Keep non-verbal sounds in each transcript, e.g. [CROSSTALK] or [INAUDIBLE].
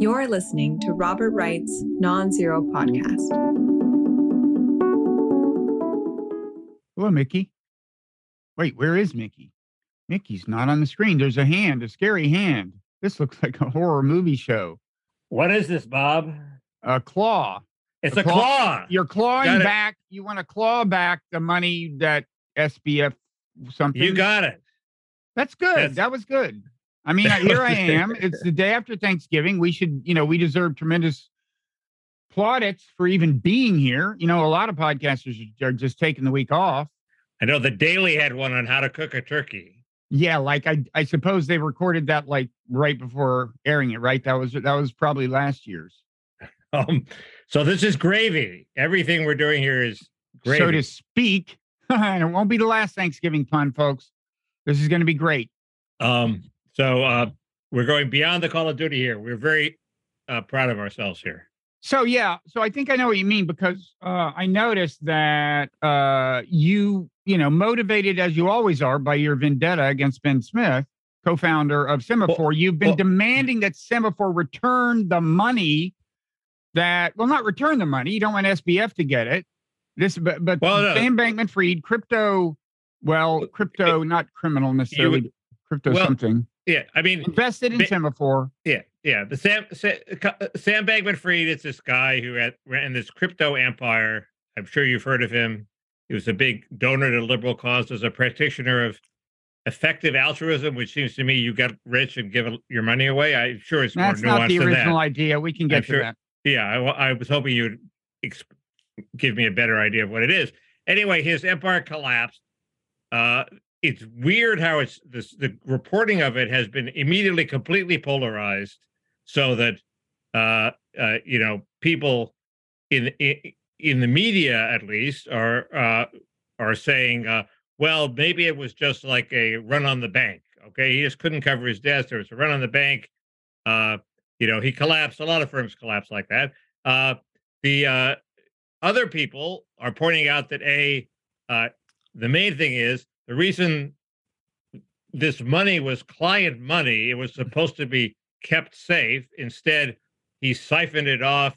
You're listening to Robert Wright's Nonzero Podcast. Hello, Mickey. Wait, where is Mickey? Mickey's not on the screen. There's a hand, a scary hand. This looks [LAUGHS] like a horror movie show. What is this, Bob? A claw. It's A a claw- claw. You're clawing back. You want to claw back the money that SBF something. You got it. That's good. That's- that was good. I mean, [LAUGHS] here I am. It's the day after Thanksgiving. We should, you know, we deserve tremendous plaudits for even being here. You know, a lot of podcasters are just taking the week off. I know the Daily had one on how to cook a turkey. Yeah, like I, I suppose they recorded that like right before airing it, right? That was that was probably last year's, [LAUGHS] Um, so this is gravy. Everything we're doing here is gravy. so to speak. [LAUGHS] and it won't be the last Thanksgiving pun, folks. This is going to be great. um, so uh, we're going beyond the Call of Duty here. We're very uh, proud of ourselves here. So yeah, so I think I know what you mean because uh, I noticed that uh, you, you know, motivated as you always are by your vendetta against Ben Smith, co-founder of Semafor. You've been well- demanding that Semafor return the money that, well, not return the money. You don't want SBF to get it. This, but but Well, no. Sam Bankman-Fried, crypto, well, crypto, not criminal necessarily, but crypto well, something Yeah, I mean, invested in Ba- Semafor. yeah, yeah. The Sam Sam, Sam Bankman-Fried is this guy who had ran this crypto empire. I'm sure you've heard of him. He was a big donor to liberal causes, a practitioner of effective altruism, which seems to me you get rich and give your money away. I'm sure it's That's more nuanced not the original that. idea. We can I'm get to sure- that. Yeah, I, I was hoping you'd ex- give me a better idea of what it is. Anyway, his empire collapsed. Uh, it's weird how it's this the reporting of it has been immediately completely polarized, so that uh, uh, you know people in in, in the media at least are uh, are saying, uh, well, maybe it was just like a run on the bank. Okay, he just couldn't cover his debts. There was a run on the bank. Uh, you know, he collapsed. A lot of firms collapse like that. Uh, the other people are pointing out that a the main thing is the reason this money was client money. It was supposed to be kept safe. Instead, he siphoned it off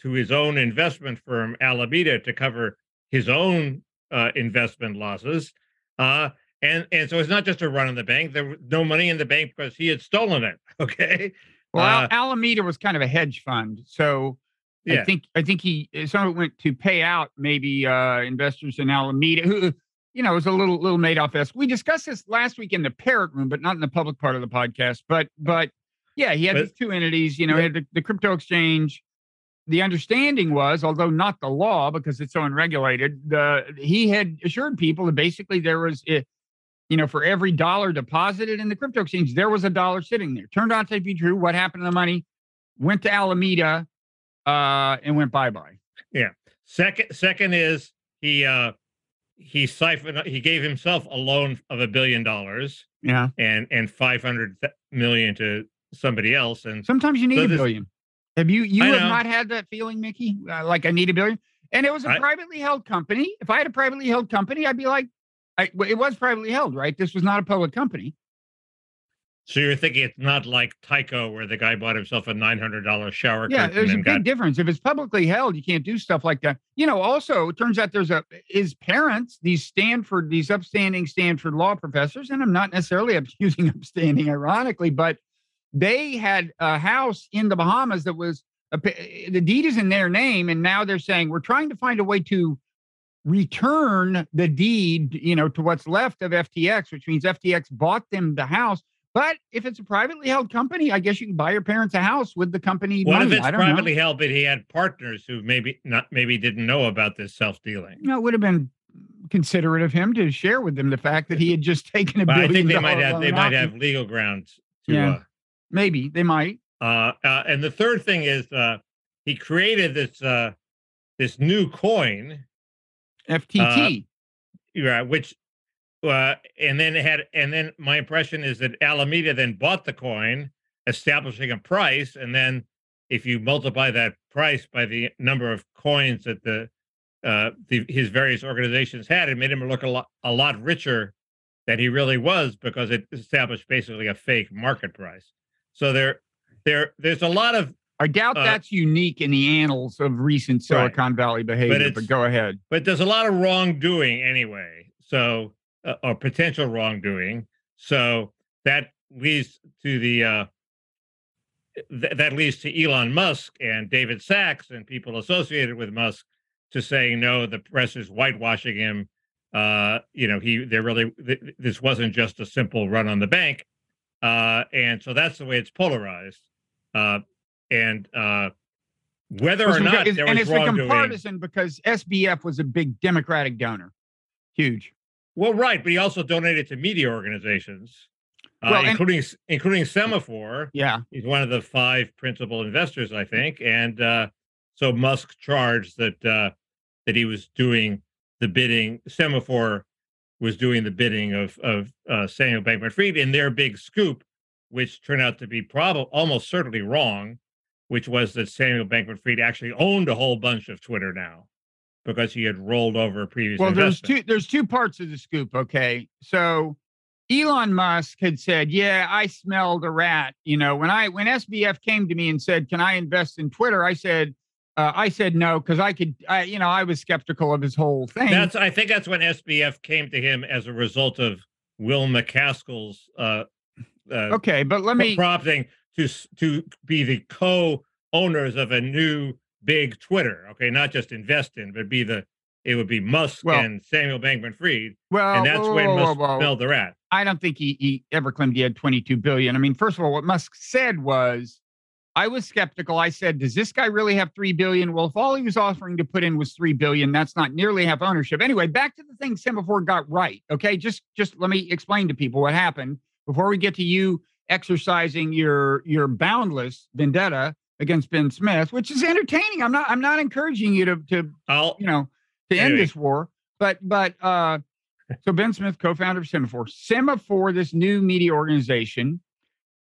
to his own investment firm, Alameda, to cover his own uh, investment losses. Uh, and and so it's not just a run on the bank. There was no money in the bank because he had stolen it. [LAUGHS] Okay. Well, Uh, Alameda was kind of a hedge fund, so yeah. I think I think he some of it went to pay out maybe uh, investors in Alameda who, you know, it was a little little Madoff esque. We discussed this last week in the Parrot Room, but not in the public part of the podcast. But but yeah, he had But- these two entities. You know, he had the, the crypto exchange. The understanding was, although not the law because it's so unregulated, the he had assured people that basically there was. eh, you know, for every dollar deposited in the crypto exchange, there was a dollar sitting there. Turned out to be true. What happened to the money? Went to Alameda uh, and went bye bye. Yeah. Second, second is he uh he siphoned he gave himself a loan of a billion dollars Yeah. and and 500 million to somebody else and Sometimes you need So a this- billion. Have you you I have know. not had that feeling, Mickey? Uh, like I need a billion, and it was a I- privately held company. If I had a privately held company, I'd be like, I, it was privately held, right? This was not a public company. So you're thinking it's not like Tyco where the guy bought himself a $900 shower Yeah, there's a big got difference. If it's publicly held, you can't do stuff like that. You know, also, it turns out there's a his parents, these Stanford, these upstanding Stanford law professors, and I'm not necessarily [LAUGHS] accusing upstanding, ironically, but they had a house in the Bahamas that was a, the deed is in their name, and now they're saying we're trying to find a way to return the deed, you know, to what's left of FTX, which means FTX bought them the house. But if it's a privately held company, I guess you can buy your parents a house with the company what money. if it's I don't know. privately held but he had partners who maybe not maybe didn't know about this self-dealing No, it would have been considerate of him to share with them the fact that he had just [LAUGHS] taken a but i think they might have they might have legal grounds to Yeah. uh, Maybe they might. Uh, uh, and the third thing is uh, he created this uh, this new coin, FTT. right? Which uh, and then it had and then my impression is that Alameda then bought the coin, establishing a price, and then if you multiply that price by the number of coins that the uh, the, his various organizations had, it made him look a lot a lot richer than he really was because it established basically a fake market price. So there, there there's a lot of I doubt Uh, that's unique in the annals of recent Silicon Valley behavior, but, it's- go ahead. but there's a lot of wrongdoing anyway. So uh, or potential wrongdoing. So that leads to the uh, th- that leads to Elon Musk and David Sacks and people associated with Musk to saying no, the press is whitewashing him. Uh, you know, he they're really th- this wasn't just a simple run on the bank, uh, and so that's the way it's polarized. Uh, and uh, whether or not and it's become partisan because SBF was a big Democratic donor, huge. Well, right, but he also donated to media organizations, uh, Well, and- including including Semafor. Yeah, He's one of the five principal investors, I think, and uh, so Musk charged that uh, that he was doing the bidding. Semafor was doing the bidding of of uh, Samuel Bankman-Fried in their big scoop, which turned out to be probably almost certainly wrong, which was that Samuel Bankman-Fried actually owned a whole bunch of Twitter now because he had rolled over a previous. well, there's two there's two parts of the scoop. Okay, so Elon Musk had said, "Yeah, I smelled a rat." You know, when I when SBF came to me and said, "Can I invest in Twitter?" I said, uh, "I said no because I could." I, you know, I was skeptical of his whole thing. That's I think that's when SBF came to him as a result of Will MacAskill's uh, uh, okay, but let me. prompting to to be the co-owners of a new big Twitter. Okay, not just invest in, but be the it would be Musk Well- and Samuel Bankman-Fried, Well, and that's whoa, when whoa, Musk whoa. smelled the rat. I don't think he, he ever claimed he had 22 billion. I mean, first of all, what Musk said was, I was skeptical. I said, does this guy really have 3 billion? Well, if all he was offering to put in was 3 billion, that's not nearly half ownership. Anyway, back to the thing Semafor got right. Okay. Just just let me explain to people what happened before we get to you exercising your your boundless vendetta against Ben Smith, which is entertaining. I'm not I'm not encouraging you to to I'll you know, to end this war. But but uh so Ben Smith, co-founder of Semafor, Semafor, this new media organization,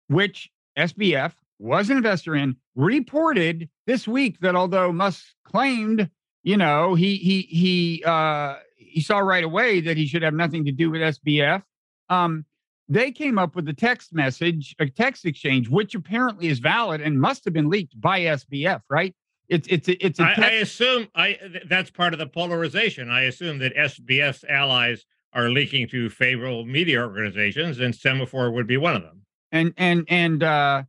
which SBF was an investor in, reported this week that although Musk claimed, you know, he he he uh he saw right away that he should have nothing to do with SBF. Um, they came up with a text message, a text exchange, which apparently is valid and must have been leaked by SBF, right? It's it's it's a I, text I assume I that's part of the polarization. I assume that SBF's allies are leaking to favorable media organizations, and Semafor would be one of them. and and and uh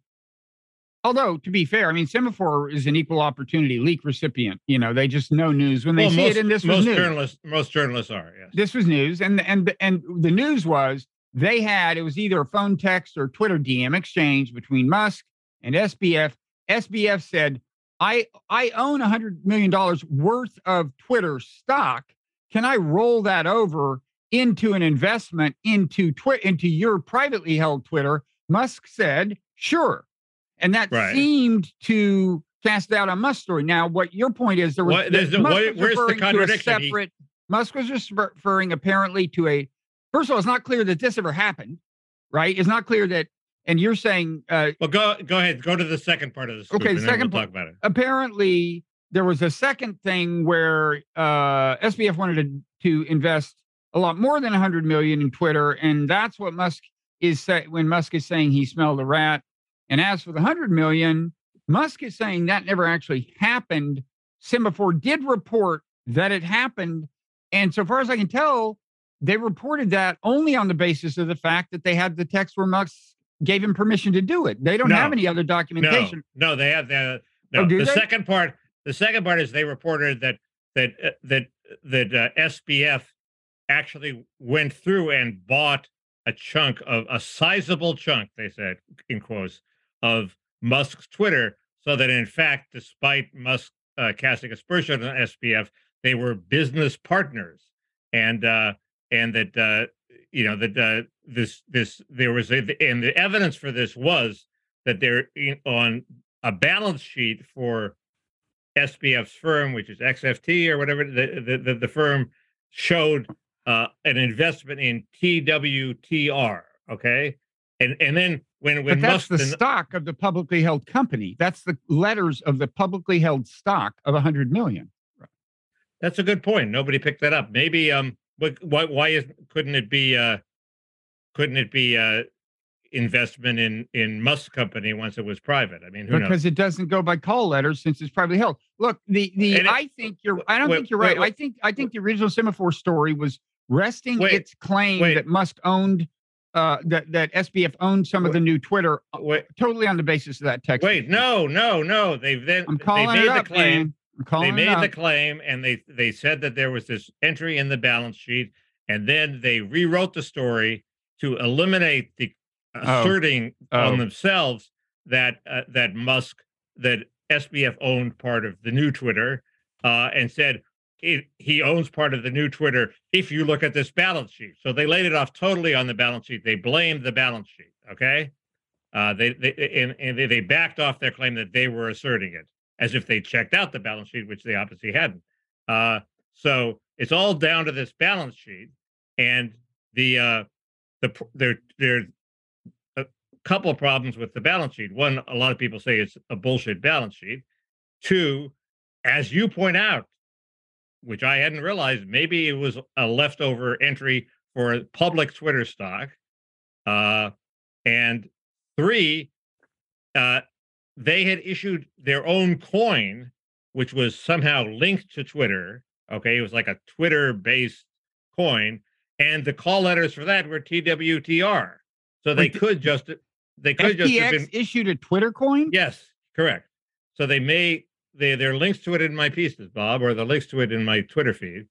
although to be fair i mean semafor is an equal opportunity leak recipient you know they just know news when they well, see most, it and this was most news journalists most journalists are yes. this was news and and and the news was they had it was either a phone text or twitter dm exchange between musk and sbf sbf said i i own a hundred million dollars worth of twitter stock can i roll that over into an investment into twi- into your privately held twitter musk said sure and that Right. seemed to cast doubt on musk's story now what your point is there was What- no- Musk what- was referring to a contradiction? He- separate Musk was referring apparently to a. First of all, it's not clear that this ever happened, right? It's not clear that, and you're saying uh, Well, go go ahead. Go to the second part of the scoop, Okay, the second we'll part- talk about it. apparently there was a second thing where uh, SBF wanted to, to invest a lot more than 100 million in Twitter, and that's what Musk is saying when Musk is saying he smelled a rat. And as for the 100 million, Musk is saying that never actually happened. Semafor did report that it happened, and so far as I can tell, they reported that only on the basis of the fact that they had the text where Musk gave him permission to do it. They don't No. have any other documentation. no, they have the no. Oh, the they? second part. The second part is they reported that that uh, that that uh, SBF actually went through and bought a chunk of a sizable chunk. They said in quotes of Musk's Twitter, so that in fact, despite Musk uh, casting aspersions on SBF, they were business partners, and uh, and that uh, you know that uh, this this there was a and the evidence for this was that they're in, on a balance sheet for SBF's firm, which is XFT or whatever the the, the, firm showed uh, an investment in TWTR. Okay, and and then when when But that's the stock of the publicly held company. That's the letters of the publicly held stock of a 100 million. That's a good point. Nobody picked that up. Maybe um, what, why why is couldn't it be uh, couldn't it be uh, investment in in Musk's company once it was private. I mean, who knows? because it doesn't go by call letters since it's privately held. Look, the the And it- I think you're I don't wait, think you're wait, right. I think I think the original semafor story was resting Wait, its claim wait. that Musk owned uh that that SBF owned some of the new Twitter uh, Wait, totally on the basis of that text. wait, no, no, no. They've then I'm they made it the claim. man. They made the claim, and they they said that there was this entry in the balance sheet, and then they rewrote the story to eliminate the Oh. asserting Oh. on themselves that uh, that Musk that SBF owned part of the new Twitter, uh, and said he, he owns part of the new Twitter. If you look at this balance sheet, so they laid it off totally on the balance sheet. They blamed the balance sheet. Okay, uh, they they and, and they backed off their claim that they were asserting it as if they checked out the balance sheet, which they obviously hadn't. Uh, so it's all down to this balance sheet, and the uh, the there there's a couple of problems with the balance sheet. One, a lot of people say it's a bullshit balance sheet. Two, as you point out, which I hadn't realized, maybe it was a leftover entry for public Twitter stock. Uh, and three, uh, they had issued their own coin, which was somehow linked to Twitter. Okay, it was like a Twitter based coin, and the call letters for that were TWTR. So they Wait, could just they could just have been FTX issued a Twitter coin. Yes, correct. So they may they there are links to it in my pieces, Bob, or the links to it in my Twitter feed,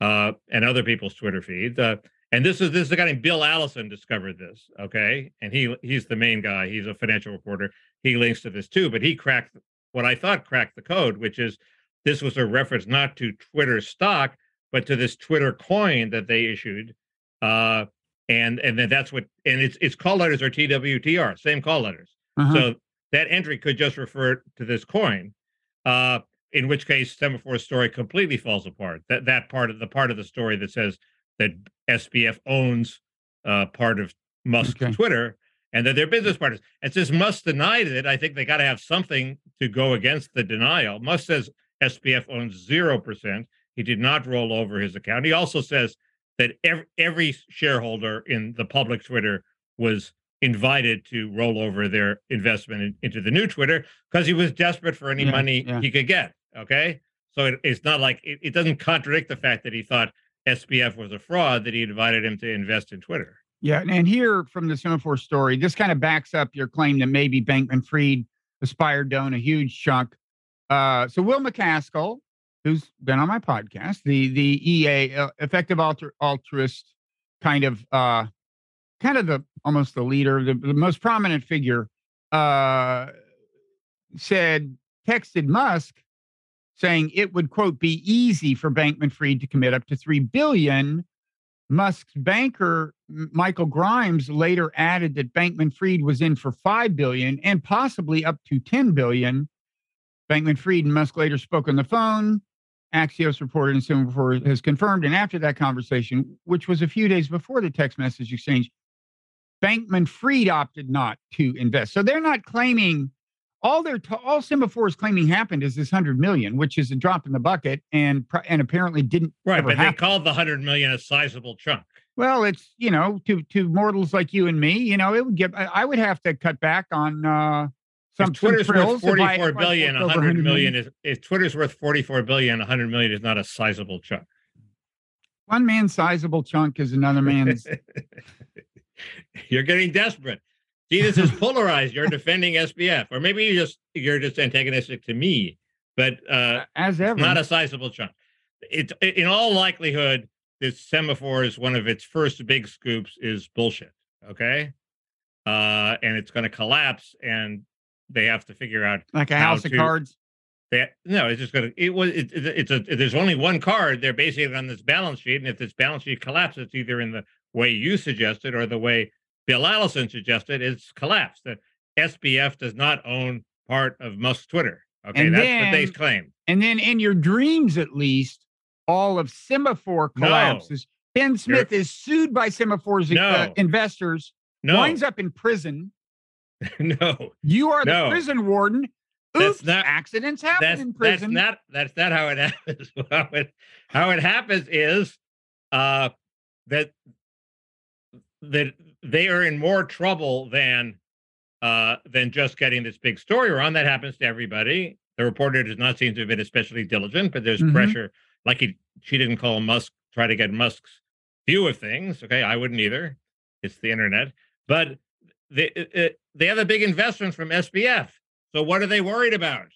uh, and other people's Twitter feeds. Uh, and this is this is a guy named Bill Allison discovered this, okay? And he he's the main guy. He's a financial reporter. He links to this too, but he cracked what I thought cracked the code, which is this was a reference not to Twitter stock, but to this Twitter coin that they issued. Uh, and and then that's what and its its call letters are TWTR, same call letters. Uh-huh. So that entry could just refer to this coin, uh, in which case Semafor's story completely falls apart. That that part of the part of the story that says that SBF owns uh, part of Musk's Okay. Twitter and that they're business partners. And since Musk denied it, I think they got to have something to go against the denial. Musk says SBF owns zero percent. He did not roll over his account. He also says that every, every shareholder in the public Twitter was invited to roll over their investment in- into the new Twitter because he was desperate for any Yeah, money yeah. he could get. Okay. So it, it's not like it, it doesn't contradict the fact that he thought SBF was a fraud that he invited him to invest in Twitter. Yeah, and here from the Semafor story, this kind of backs up your claim that maybe Bankman Fried aspired to own a huge chunk. Uh, so Will MacAskill, who's been on my podcast, the the EA uh, effective alter, altruist kind of uh, kind of the almost the leader, the, the most prominent figure, uh, said texted Musk saying it would quote be easy for Bankman Fried to commit up to three billion. Musk's banker Michael Grimes later added that Bankman Fried was in for five billion and possibly up to ten billion. Bankman Fried and Musk later spoke on the phone. Axios reported and Semafor has confirmed. And after that conversation, which was a few days before the text message exchange, Bankman Fried opted not to invest. So they're not claiming all their t- all Semafor is claiming happened is this hundred million, which is a drop in the bucket, and and apparently didn't Right. But they called the hundred million a sizable chunk. Well, it's you know to to mortals like you and me, you know, it would get. I, I would have to cut back on uh, some if Twitter's some worth frills if I- 44 if I billion, over 100 million is if Twitter's worth 44 billion, 100 million is not a sizable chunk. One man's sizable chunk is another man's. [LAUGHS] You're getting desperate. See, this is [LAUGHS] polarized. You're defending SBF, or maybe you just you're just antagonistic to me, but uh, as ever. not a sizable chunk. It's in all likelihood, this semafor is one of its first big scoops is bullshit. Okay, uh, and it's going to collapse, and they have to figure out like a house of to- cards. that no, it's just gonna. It was. It, it- it's a. There's only one card. They're basing it on this balance sheet, and if this balance sheet collapses, either in the way you suggested or the way Bill Allison suggested. It's collapsed. The SBF does not own part of Musk's Twitter. Okay, And that's what they claim. And then in your dreams, at least, all of Semafor No. collapses. Ben Smith is sued by Semafor's uh, investors, No, winds up in prison. [LAUGHS] no, You are the No. prison warden. That's Oops, not- accidents happen that's in that's prison. not that's not how it [LAUGHS] happens. how it how it happens is uh that that they are in more trouble than uh, than just getting this big story around. That happens to everybody. The reporter does not seem to have been especially diligent, but there's Mhm. pressure. Like he, she didn't call Musk, try to get Musk's view of things. Okay, I wouldn't either. It's the internet, but they uh, they have a big investment from SBF. So what are they worried about?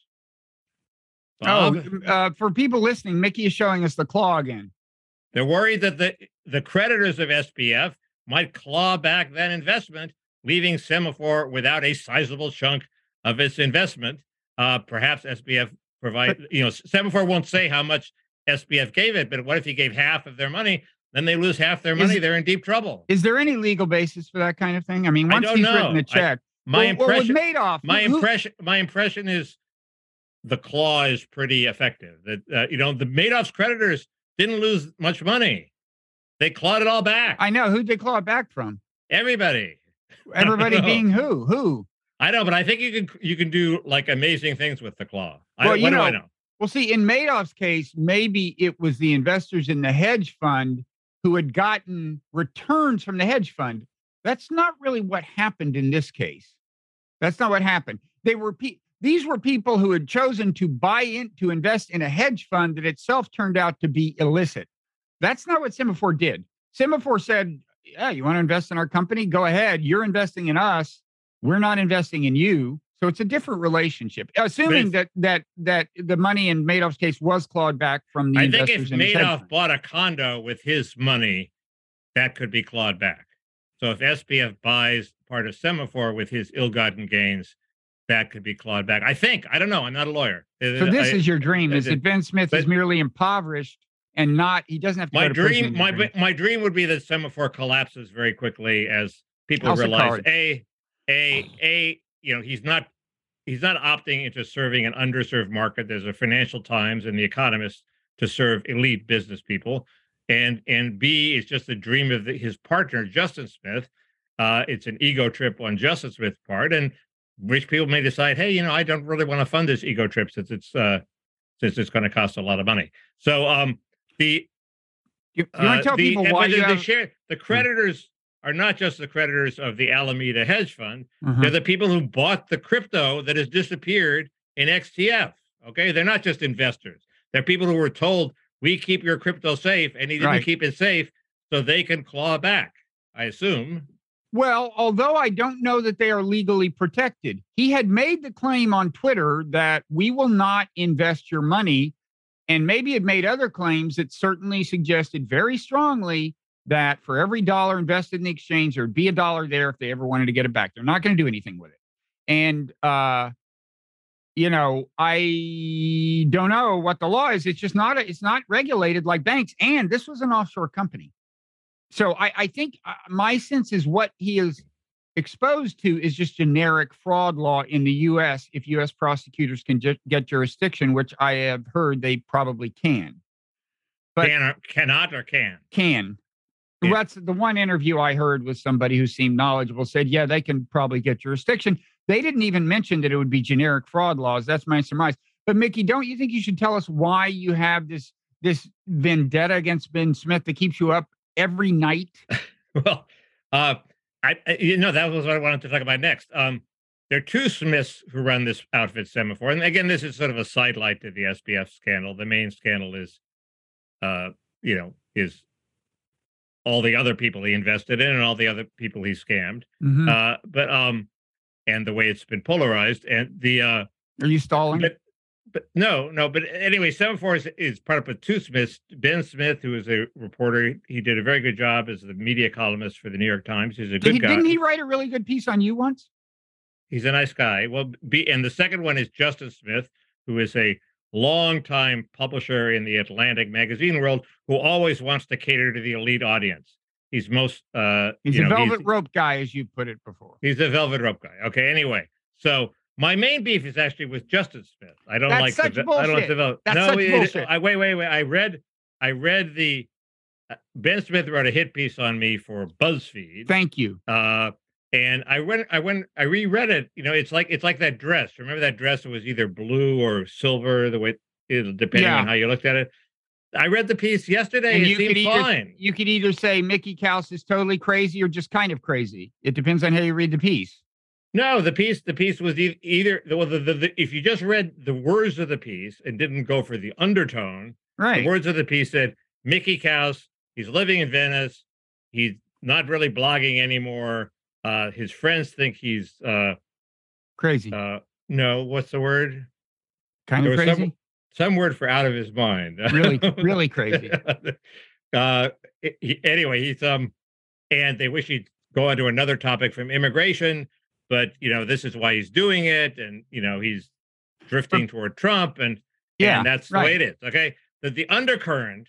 Oh, uh, for people listening, Mickey is showing us the claw again. They're worried that the the creditors of SBF might claw back that investment, leaving Semafor without a sizable chunk of its investment. Uh, perhaps SBF provide, you know, Semafor won't say how much SBF gave it, but what if he gave half of their money? Then they lose half their Is- money. They're in deep trouble. Is there any legal basis for that kind of thing? I mean, once don't he's know. written the I- check, My well, well, impression, Madoff, my who- impression, my impression is the claw is pretty effective. That uh, you know, the Madoff's creditors didn't lose much money; they clawed it all back. I know who'd they claw it back from? Everybody. Everybody [LAUGHS] being who? Who? I know, but I think you can you can do like amazing things with the claw. I, Well, what you do I know- know? Well, see, in Madoff's case, maybe it was the investors in the hedge fund who had gotten returns from the hedge fund. That's not really what happened in this case. That's not what happened. They were pe- these were people who had chosen to buy in to invest in a hedge fund that itself turned out to be illicit. That's not what Semafor did. Semafor said, "Yeah, you want to invest in our company? Go ahead. You're investing in us. We're not investing in you." So it's a different relationship. Assuming that that that the money in Madoff's case was clawed back from the I think if Madoff bought a condo with his money, that could be clawed back. So if SBF buys part of Semafor with his ill-gotten gains, that could be clawed back. I think. I don't know. I'm not a lawyer. So this I- is your dream: I is that Ben Smith is merely impoverished and not he doesn't have to my go to dream. My dream. my dream would be that Semafor collapses very quickly as people House realize a a a you know he's not he's not opting into serving an underserved market. There's a Financial Times and The Economist to serve elite business people, and and B is just a dream of the, his partner Justin Smith. Uh, it's an ego trip on Justin Smith's part, and rich people may decide, hey, you know, I don't really want to fund this ego trip since it's uh, since it's going to cost a lot of money. So um, the You, you uh, tell the- people why the, the share the creditors are not just the creditors of the Alameda hedge fund. Mhm. They're the people who bought the crypto that has disappeared in XTF. Okay, they're not just investors. They're people who were told we keep your crypto safe, and he didn't Right. keep it safe, so they can claw back. I assume. Well, although I don't know that they are legally protected, he had made the claim on Twitter that we will not invest your money. And maybe it made other claims that certainly suggested very strongly that for every dollar invested in the exchange, there'd be a dollar there if they ever wanted to get it back. They're not going to do anything with it. And, uh, you know, I don't know what the law is. It's just not, a, it's not regulated like banks. And this was an offshore company. So I, I think uh, my sense is what he is exposed to is just generic fraud law in the U.S. If U.S. prosecutors can ju- get jurisdiction, which I have heard they probably can, But- can or cannot or can. can. Yeah. That's the one interview I heard with somebody who seemed knowledgeable said, yeah, they can probably get jurisdiction. They didn't even mention that it would be generic fraud laws. That's my surmise. But Mickey, don't you think you should tell us why you have this this vendetta against Ben Smith that keeps you up every night? [LAUGHS] Well, uh, I, I you know that was what I wanted to talk about next. Um, there are two Smiths who run this outfit semafor, and again, this is sort of a sidelight to the SBF scandal. The main scandal is, uh, you know, is all the other people he invested in and all the other people he scammed. Mhm. Uh, but um, and the way it's been polarized, and the uh, Are you stalling? but but no, no. But anyway, Semafor is, is part of two Smiths. Ben Smith, who is a reporter, he did a very good job as the media columnist for the New York Times. He's a Did good he, guy. didn't he write a really good piece on you once? He's a nice guy. Well, be and the second one is Justin Smith, who is a longtime publisher in the Atlantic magazine world, who always wants to cater to the elite audience. He's most uh, He's you a know, velvet rope guy, as you put it before. He's a velvet rope guy. Okay. Anyway, so my main beef is actually with Justin Smith. I don't That's like such the. ve- I don't like bullshit. the velvet. That's no, such it- bullshit. I wait, wait, wait. I read, I read the. Uh, ben Smith wrote a hit piece on me for BuzzFeed. Thank you. uh, and I went, I went, I reread it. You know, it's like it's like that dress. Remember that dress? It was either blue or silver. The way, it, depending Yeah. on how you looked at it. I read the piece yesterday. And it you could seemed either fine. you could either say Mickey Kaus is totally crazy or just kind of crazy. It depends on how you read the piece. No, the piece the piece was e- either well, the, the, the if you just read the words of the piece and didn't go for the undertone, Right. the words of the piece said Mickey Kaus, he's living in Venice, he's not really blogging anymore. Uh, his friends think he's uh, crazy. uh, no, what's the word? kind there of was some- crazy. Some word for out of his mind. really, really [LAUGHS] crazy. uh, he- anyway, he's um, and they wish he'd go on to another topic from immigration, but you know this is why he's doing it, and you know he's drifting toward Trump, and Yeah. and that's the way it is. Okay, that the undercurrent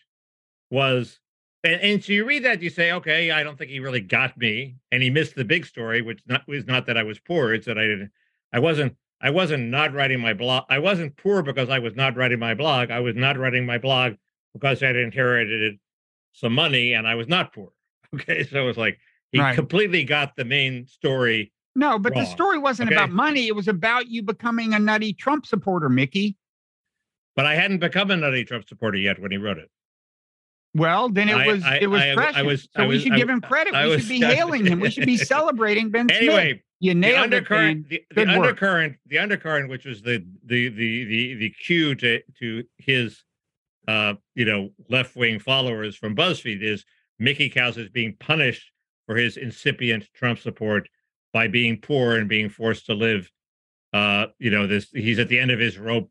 was, and, and so you read that, you say, okay, I don't think he really got me, and he missed the big story, which not was not that I was poor; it's that I didn't, I wasn't. I wasn't not writing my blog. I wasn't poor because I was not writing my blog. I was not writing my blog because I'd inherited some money and I was not poor. [LAUGHS] Okay. So it was like he Right. completely got the main story. No, but the story wasn't Okay. about money. It was about you becoming a nutty Trump supporter, Mickey. But I hadn't become a nutty Trump supporter yet when he wrote it. Well, then it I- was I- it was I- I prescient. was- so I we should I- give him credit. I we was- should be hailing him. We should be [LAUGHS] celebrating Ben Smith. Anyway, You the nailed it, undercurrent, Ben. the, the undercurrent, the undercurrent, which was the the the the the cue to to his uh you know left wing followers from BuzzFeed is Mickey Kaus is being punished for his incipient Trump support by being poor and being forced to live. Uh, you know this. He's at the end of his rope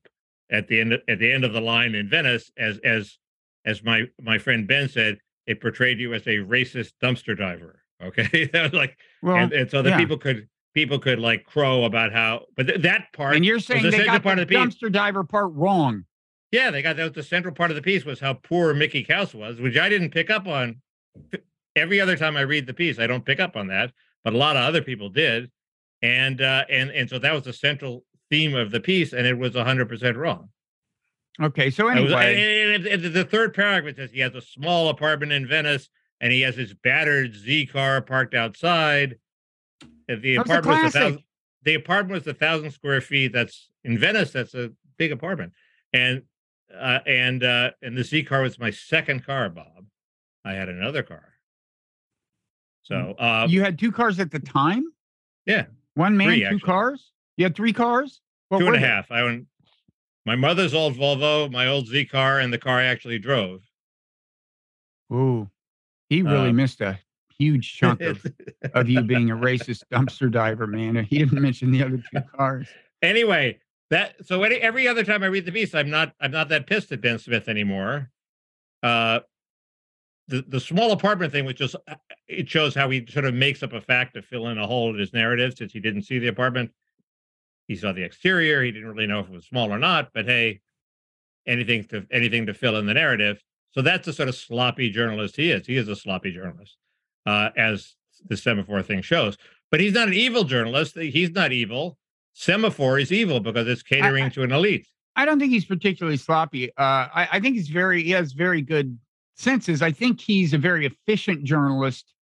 at the end at the end of the line in Venice, as as as my my friend Ben said, it portrayed you as a racist dumpster diver. [LAUGHS] Okay, that was [LAUGHS] like Well, and, and so that yeah. people could people could like crow about how but th- that part and you're saying the they got part the of the piece. dumpster diver part wrong. yeah they got that the central part of the piece was how poor mickey Kaus was which i didn't pick up on every other time i read the piece i don't pick up on that but a lot of other people did and uh and and so that was the central theme of the piece and it was 100% wrong Okay, so It was- anyway, and- and- and the third paragraph says he has a small apartment in Venice and he has his battered Z car parked outside. The That was a apartment was a thousand, the apartment was a thousand square feet. That's in Venice. That's a big apartment. And uh, and uh, and the Z car was my second car, Bob. I had another car. So uh, you had two cars at the time. Yeah. one man, Three, two actually. cars. You had three cars. What two and a they? half. I own my mother's old Volvo, my old Z car, and the car I actually drove. Ooh, he really Uh, missed a huge chunk of, [LAUGHS] of you being a racist dumpster diver, man. He didn't mention the other two cars. anyway that so any, every other time i read the piece i'm not i'm not that pissed at ben smith anymore uh the the small apartment thing which just uh, it shows how he sort of makes up a fact to fill in a hole in his narrative since he didn't see the apartment. He saw the exterior he didn't really know if it was small or not but hey anything to anything to fill in the narrative. So that's the sort of sloppy journalist he is. He is a sloppy journalist uh as the semafor thing shows. But he's not an evil journalist. He's not evil. Semafor is evil because it's catering to an elite. I don't think he's particularly sloppy. Uh, I, I think he's very, he has very good senses. I think he's a very efficient journalist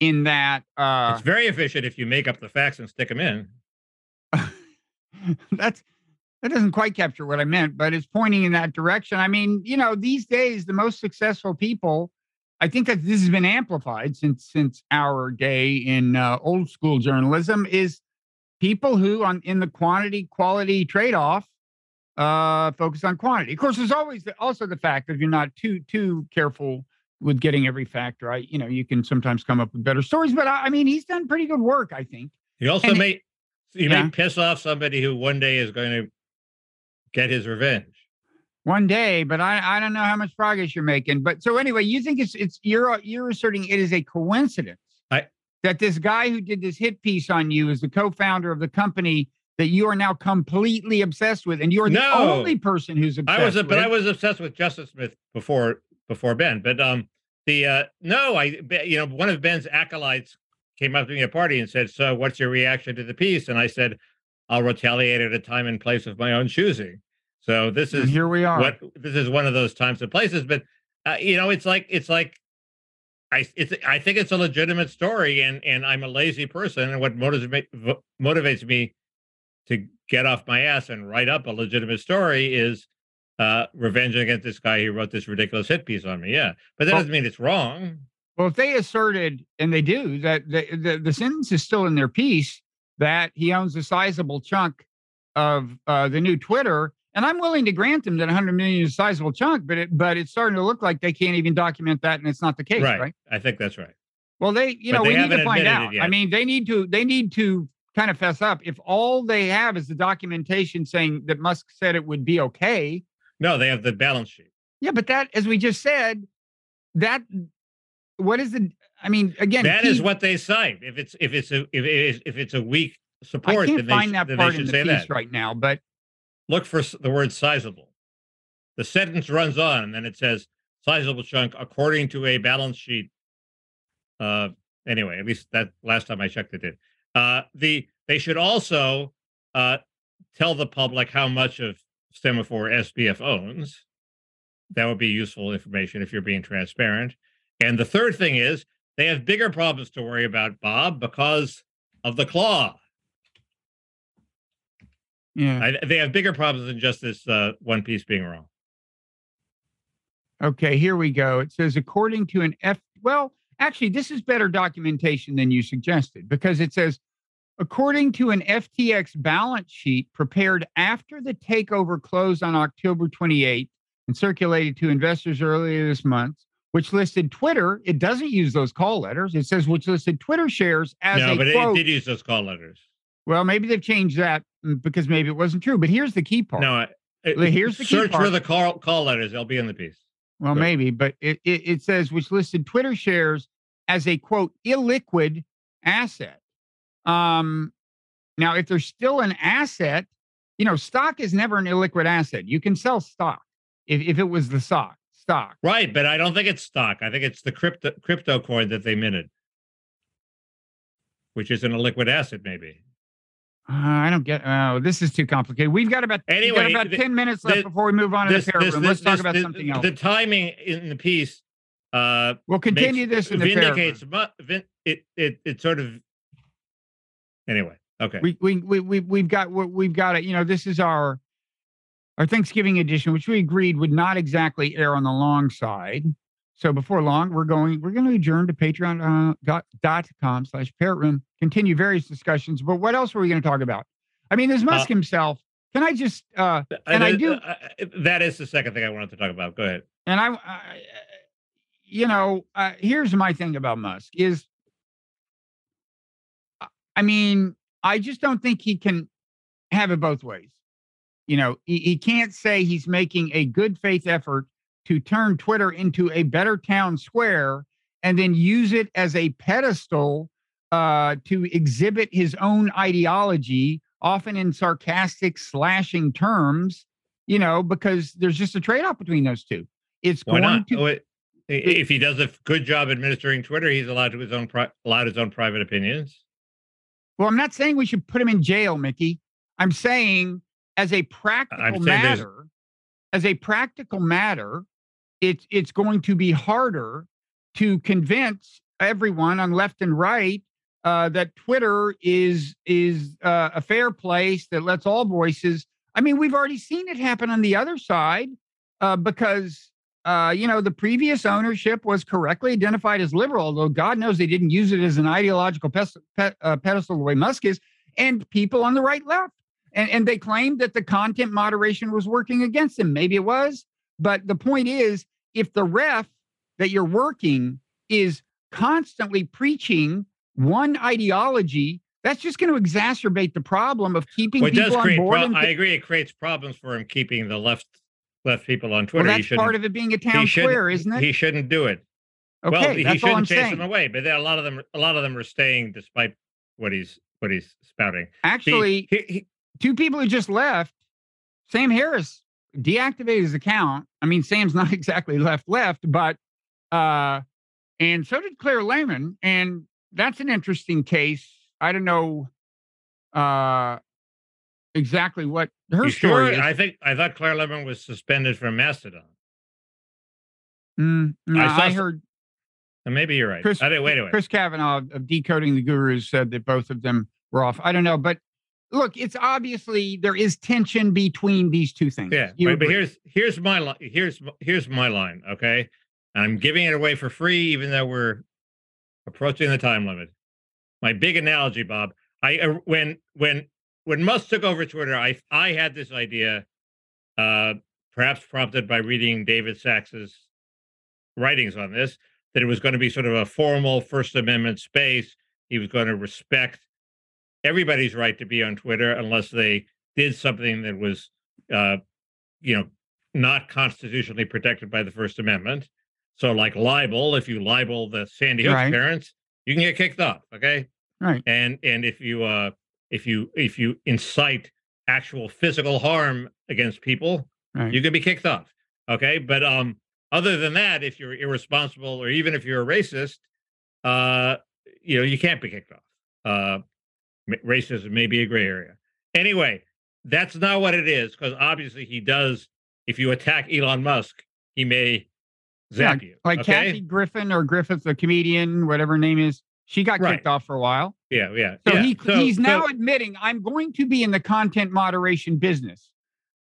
in that. Uh, it's very efficient if you make up the facts and stick them in. [LAUGHS] that's that doesn't quite capture what I meant, but it's pointing in that direction. I mean, you know, these days the most successful people, I think that this has been amplified since since our day in uh, old school journalism, is people who on in the quantity quality trade off uh, focus on quantity. Of course, there's always the, also the fact that if you're not too too careful with getting every fact right, you know, you can sometimes come up with better stories. But I, I mean, he's done pretty good work, I think. He also And- may you Yeah. may piss off somebody who one day is going to get his revenge. one day, but I, I don't know how much progress you're making. But so anyway, you think it's it's you're you're asserting it is a coincidence I- that this guy who did this hit piece on you is the co-founder of the company that you are now completely obsessed with, and you're the No. only person who's obsessed. I was, but I was obsessed with Justin Smith before before Ben. But um, the uh, no, I you know one of Ben's acolytes came up to me at a party and said, "So, what's your reaction to the piece?" And I said, "I'll retaliate at a time and place of my own choosing." So this And is here we are. what this is one of those times and places but uh, you know it's like it's like i it's i think it's a legitimate story and and i'm a lazy person and what motivates motivates me to get off my ass and write up a legitimate story is uh, revenge against this guy who wrote this ridiculous hit piece on me. Yeah, but that Well- doesn't mean it's wrong. Well, if they asserted, and they do, that the, the, the sentence is still in their piece that he owns a sizable chunk of uh, the new Twitter, and I'm willing to grant them that 100 million is a sizable chunk, but it but it's starting to look like they can't even document that, and it's not the case, right? right. I think that's right. Well, they, you But know, they we need to find out. I mean, they need to they need to kind of fess up. If all they have is the documentation saying that Musk said it would be okay, No, they have the balance sheet. yeah, but that, as we just said, that what is the? I mean, again, That is he- what they cite. If it's if it's a if it is if it's a weak I support, can't then they, find sh- that part in the piece that. right now, but Look for the word sizable. The sentence runs on, and then it says sizable chunk according to a balance sheet. Uh, anyway, at least that last time I checked, it did. Uh, the they should also uh tell the public how much of Semafor SBF owns. That would be useful information if you're being transparent. And the third thing is they have bigger problems to worry about, Bob, because of the claw. yeah. I, they have bigger problems than just this uh, one piece being wrong. Okay, here we go. It says according to an F. Well, actually, this is better documentation than you suggested because it says according to an FTX balance sheet prepared after the takeover closed on October 28th and circulated to investors earlier this month, which listed Twitter. It doesn't use those call letters. It says which listed Twitter shares as no, a but quote. it did use those call letters. well, maybe they've changed that mm, because maybe it wasn't true. But here's the key part. No, I- it- here's the key search for the call call letters. They'll be in the piece. Well, maybe, but it, it, it says which listed Twitter shares as a quote illiquid asset. Um, now, if there's still an asset, you know, stock is never an illiquid asset. You can sell stock if, if it was the stock stock. Right, but I don't think it's stock. I think it's the crypto crypto coin that they minted, which isn't a liquid asset, maybe. Uh, I don't get. Oh, this is too complicated. We've got about we've Anyway, got about th- ten minutes left this- before we move on to This, the pair this, room. this, Let's talk about the, something else. The timing in the piece uh, we'll continue makes- this in the vindicates mu- vin, it, it it sort of. Anyway, okay. we we we we we've got we- we've got it. You know, this is our our Thanksgiving edition, which we agreed would not exactly air on the long side. So before long, we're going we're going to adjourn to patreon uh, dot, dot com slash parrot room, continue various discussions. But what else were we going to talk about? I mean, there's Musk himself. Can I just uh and I do- uh, that is the second thing I wanted to talk about. Go ahead. and I, I you know, uh, here's my thing about Musk is, I- I mean, I just don't think he can have it both ways. You know, he, he can't say he's making a good faith effort to turn Twitter into a better town square and then use it as a pedestal uh, to exhibit his own ideology, often in sarcastic, slashing terms. You know, because there's just a trade off between those two. It's Why going not? to Oh, it- if he does a good job administering Twitter, he's allowed to his own pri- allowed his own private opinions. Well, I'm not saying we should put him in jail, Mickey. I'm saying as a practical matter, as a practical matter, it's it's going to be harder to convince everyone on left and right uh, that Twitter is is uh, a fair place that lets all voices. I mean, we've already seen it happen on the other side uh, because uh, you know the previous ownership was correctly identified as liberal, although God knows they didn't use it as an ideological pes- pe- uh, pedestal the way Musk is, and people on the right left. And, and they claimed that the content moderation was working against them. Maybe it was, but the point is, if the ref that you're working is constantly preaching one ideology, that's just going to exacerbate the problem of keeping Well, people on board. Pro- I agree. It creates problems for him keeping the left left people on Twitter. he that's part of it being a town square, isn't it? He shouldn't do it. okay, well, he that's all I'm shouldn't chase saying. them away. But there, a lot of them, a lot of them are staying despite what he's what he's spouting. Actually, he- he- two people who just left, Sam Harris deactivated his account. I mean, Sam's [LAUGHS] not exactly left left, but uh and so did Claire Lehmann. And that's an interesting case. I don't know uh exactly what her you story sure? I think I thought Claire Lehmann was suspended from Mastodon. Mm, no, I I heard And maybe you're right. Chris, I didn't, wait a minute. Chris Kavanagh of Decoding the Gurus said that both of them were off. I don't know, but look, it's obviously there is tension between these two things. Yeah, You but here's here's my line. Here's here's my line. Okay, I'm giving it away for free, even though we're approaching the time limit. My big analogy, Bob. I uh, when when when Musk took over Twitter, I I had this idea, uh, perhaps prompted by reading David Sacks's writings on this, that it was going to be sort of a formal First Amendment space. He was going to respect everybody's right to be on Twitter unless they did something that was, uh, you know, not constitutionally protected by the First Amendment. So, like libel, if you libel the Sandy Hook Right. parents, you can get kicked off. Okay, right. and and if you uh, if you if you incite actual physical harm against people, Right. you can be kicked off. Okay, but um, other than that, if you're irresponsible or even if you're a racist, uh, you know, you can't be kicked off. Uh, racism may be a gray area. Anyway, that's not what it is because obviously he does. If you attack Elon Musk, he may zap you. Like okay? Kathy Griffin or Griffith, the comedian, whatever name is, she got Right. kicked off for a while. Yeah, yeah. So yeah. he So- he's so- now admitting I'm going to be in the content moderation business.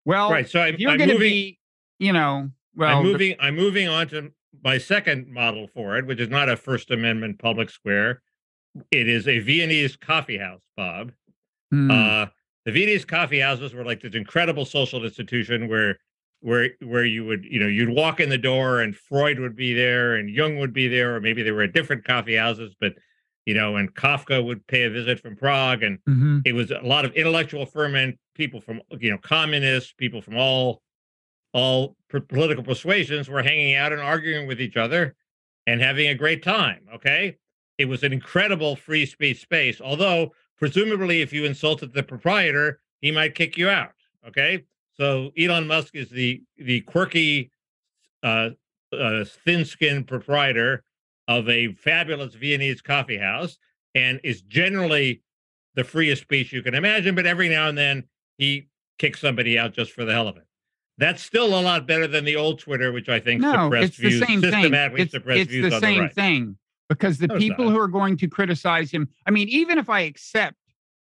Well, right. So I'm, if you're going to be, you know, well, I'm moving. I'm moving on to my second model for it, which is not a First Amendment public square. It is a Viennese coffee house, Bob. Hmm, Uh, the Viennese coffee houses were like this incredible social institution where, where, where you would, you know, you'd walk in the door and Freud would be there and Jung would be there, or maybe they were at different coffee houses, but, you know, and Kafka would pay a visit from Prague, and mhm. it was a lot of intellectual ferment, people from, you know, communists, people from all, all p- political persuasions were hanging out and arguing with each other and having a great time. Okay, it was an incredible free speech space, although presumably if you insulted the proprietor he might kick you out okay? So elon musk is the the quirky uh, uh thin-skinned proprietor of a fabulous viennese coffee house and is generally the freest speech you can imagine but every now and then he kicks somebody out just for the hell of it. That's still a lot better than the old twitter which i think no, suppressed it's the views same thing. systematically It's, suppressed it's views the on same the right. thing because the No, people who are going to criticize him. I mean, even if I accept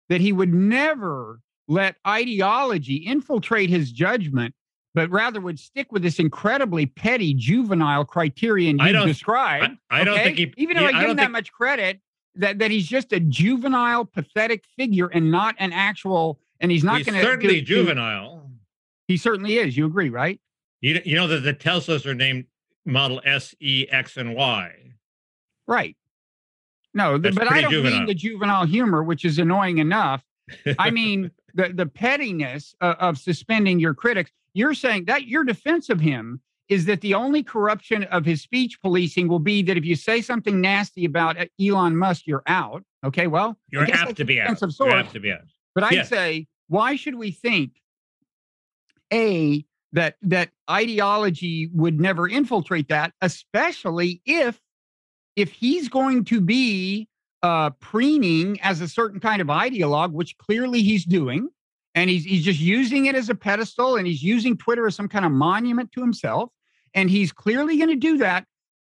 that he would never let ideology infiltrate his judgment, but rather would stick with this incredibly petty juvenile criterion you described. I, I don't think he even though yeah, I give him that much credit, that that he's just a juvenile, pathetic figure and not an actual. And he's not going to certainly juvenile He certainly is. You agree, right? You you know that the Teslas are named Model S, E, X, and Y. Right. No, That's but I don't mean the juvenile humor, which is annoying enough. I mean [LAUGHS] the the pettiness of, of suspending your critics. You're saying that your defense of him is that the only corruption of his speech policing will be that if you say something nasty about uh, Elon Musk, you're out. Okay, well, You're apt to be out. of You're apt to be out. But I'd Yeah. say, why should we think a that that ideology would never infiltrate that, especially if if he's going to be uh, preening as a certain kind of ideologue, which clearly he's doing, and he's he's just using it as a pedestal, and he's using Twitter as some kind of monument to himself, and he's clearly going to do that.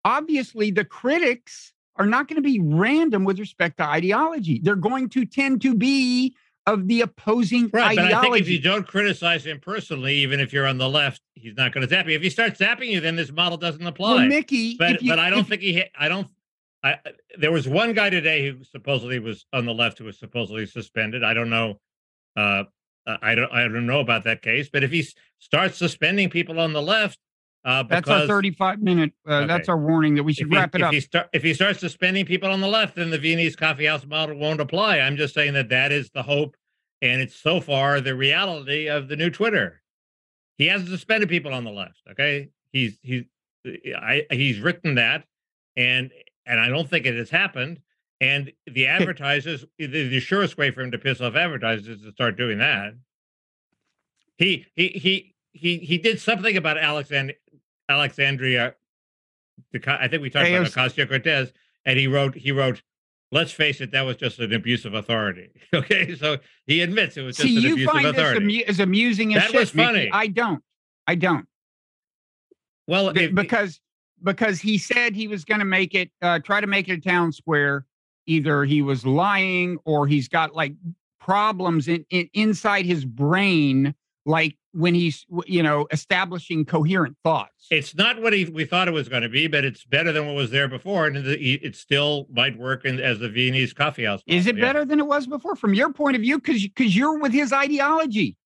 Obviously, the critics are not going to be random with respect to ideology. They're going to tend to be of the opposing Right, but. I think if you don't criticize him personally, even if you're on the left, he's not going to zap you. If he starts zapping you, then this model doesn't apply. well, Mickey, but you- but I don't think he. hit- I don't. I there was one guy today who supposedly was on the left who was supposedly suspended. I don't know. Uh, I don't. I don't know about that case. But if he starts suspending people on the left, uh, that's our 35 minute. Uh, That's our warning that we should he, wrap it if up. He start, if he starts suspending people on the left, then the Viennese coffeehouse model won't apply. I'm just saying that that is the hope, and it's so far the reality of the new Twitter. He hasn't suspended people on the left. Okay, he's he's I, he's written that, and and I don't think it has happened. And the [LAUGHS] advertisers, the, the surest way for him to piss off advertisers is to start doing that. He he he he he did something about Alexand- Alexandria. I think we talked about. Ocasio Cortez, and he wrote he wrote. Let's face it, that was just an abuse of authority. [LAUGHS] Okay, so he admits it was just See, an you abuse of find this as amusing as That shit, was Mickey. I don't. I don't. well, Th- if- because because he said he was going to make it uh, try to make it a town square either he was lying or he's got like problems in, in inside his brain, like when he's you know establishing coherent thoughts. It's not what he, we thought it was going to be, but it's better than what was there before, and it still might work in, as the Viennese coffee house. Is it yeah. better than it was before from your point of view? Because because you're with his ideology.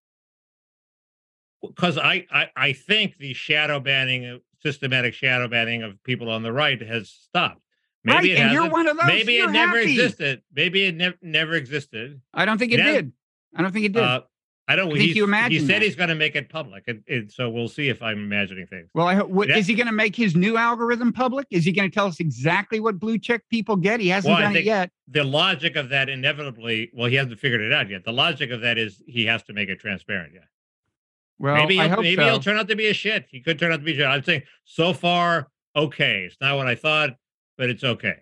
because I, I I think the shadow banning, uh, systematic shadow banning of people on the right has stopped. Maybe right, it and you're one of those. Maybe you're it never happy. existed. Maybe it never never existed. I don't think it did. I don't think it did. Uh, I don't. I think you He imagined said that. he's going to make it public, and, and so we'll see if I'm imagining things. well, I hope. What, yeah. Is he going to make his new algorithm public? Is he going to tell us exactly what blue check people get? He hasn't Well, done it yet. The logic of that inevitably, well, he hasn't figured it out yet. The logic of that is he has to make it transparent. Yeah. Well, maybe he'll, maybe so. he'll turn out to be a shit. He could turn out to be a shit. I'm saying so far, okay. It's not what I thought, but it's okay.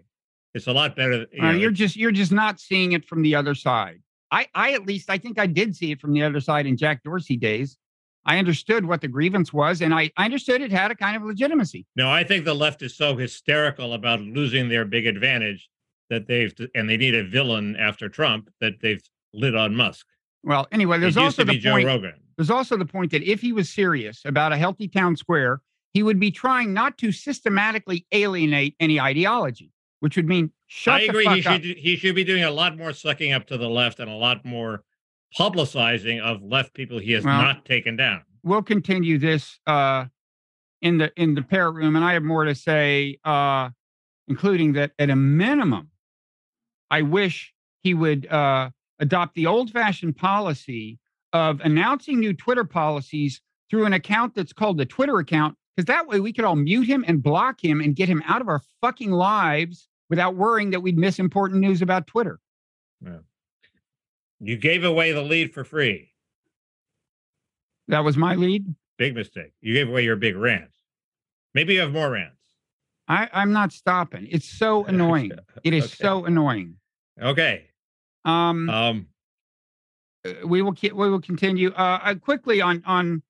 It's a lot better. You Uh, know, you're just you're just not seeing it from the other side. I I at least I think I did see it from the other side in Jack Dorsey days. I understood what the grievance was, and I, I understood it had a kind of legitimacy. No, I think the left is so hysterical about losing their big advantage that they've and they need a villain after Trump that they've lit on Musk. Well, anyway, there's also the Joe point. Rogan. There's also the point that if he was serious about a healthy town square, he would be trying not to systematically alienate any ideology, which would mean shut I agree. He up. should he should be doing a lot more sucking up to the left and a lot more publicizing of left people he has Well, not taken down. we'll continue this uh, in the in the parrot room, and I have more to say, uh, including that at a minimum, I wish he would uh, adopt the old-fashioned policy of announcing new Twitter policies through an account that's called the Twitter account, because that way we could all mute him and block him and get him out of our fucking lives without worrying that we'd miss important news about Twitter. Yeah. You gave away the lead for free. That was my lead. Big mistake. You gave away your big rant. Maybe you have more rants. I, I'm not stopping. It's so [LAUGHS] annoying. It is Okay. so annoying. Okay. Um, Um, uh, we will we will continue uh, uh quickly on on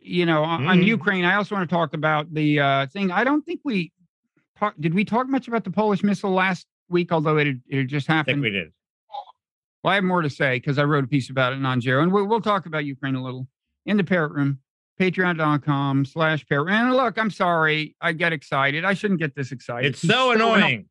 you know on, on Mhm. Ukraine. I also want to talk about the uh, thing. I don't think we talk, did. We talk much about the Polish missile last week, although it it just I happened. think we did. Well, I have more to say because I wrote a piece about it on Nonzero, and we'll, we'll talk about Ukraine a little in the parrot room. Patreon.com slash parrot. And look, I'm sorry. I get excited. I shouldn't get this excited. It's He's so anno- annoying.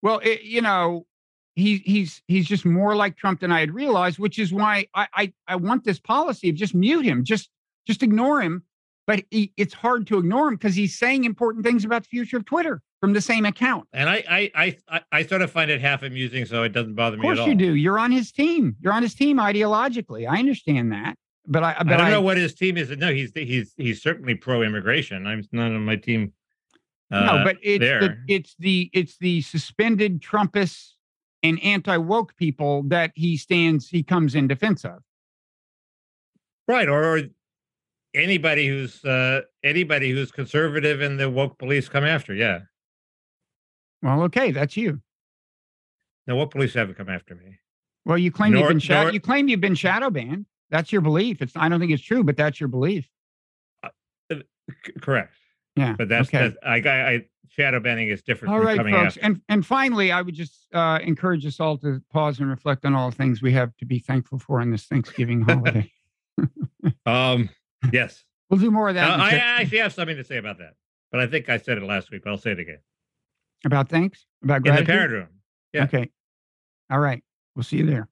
Well, it, you know, he, he's he's just more like Trump than I had realized, which is why I I, I want this policy of just mute him, just just ignore him. But he, it's hard to ignore him because he's saying important things about the future of Twitter from the same account. And I, I, I, I, I sort of find it half amusing, so it doesn't bother me at course you do. You're on his team. You're on his team ideologically. I understand that, but I but I don't know what his team is. No, he's he's he's certainly pro-immigration. I'm not on my team. Uh, no, but it's the, it's the it's the suspended Trumpists and anti woke people that he stands he comes in defense of. right, or, or anybody who's uh, anybody who's conservative and the woke police come after. Yeah, Well, okay, that's you. no, what police haven't come after me. Well, you claim you've been shadow. nor- You claim you've been shadow banned. That's your belief. It's. I don't think it's true, but that's your belief. C- correct, Yeah. but that's, okay. that's I, I, I shadow banning is different all from right, coming folks. after. And and finally, I would just uh, encourage us all to pause and reflect on all the things we have to be thankful for on this Thanksgiving holiday. [LAUGHS] Um, yes, we'll do more of that Uh, I actually have something to say about that, but I think I said it last week. But I'll say it again about thanks about in the parrot room. yeah. Okay. All right. We'll see you there.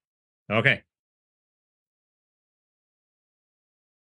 Okay.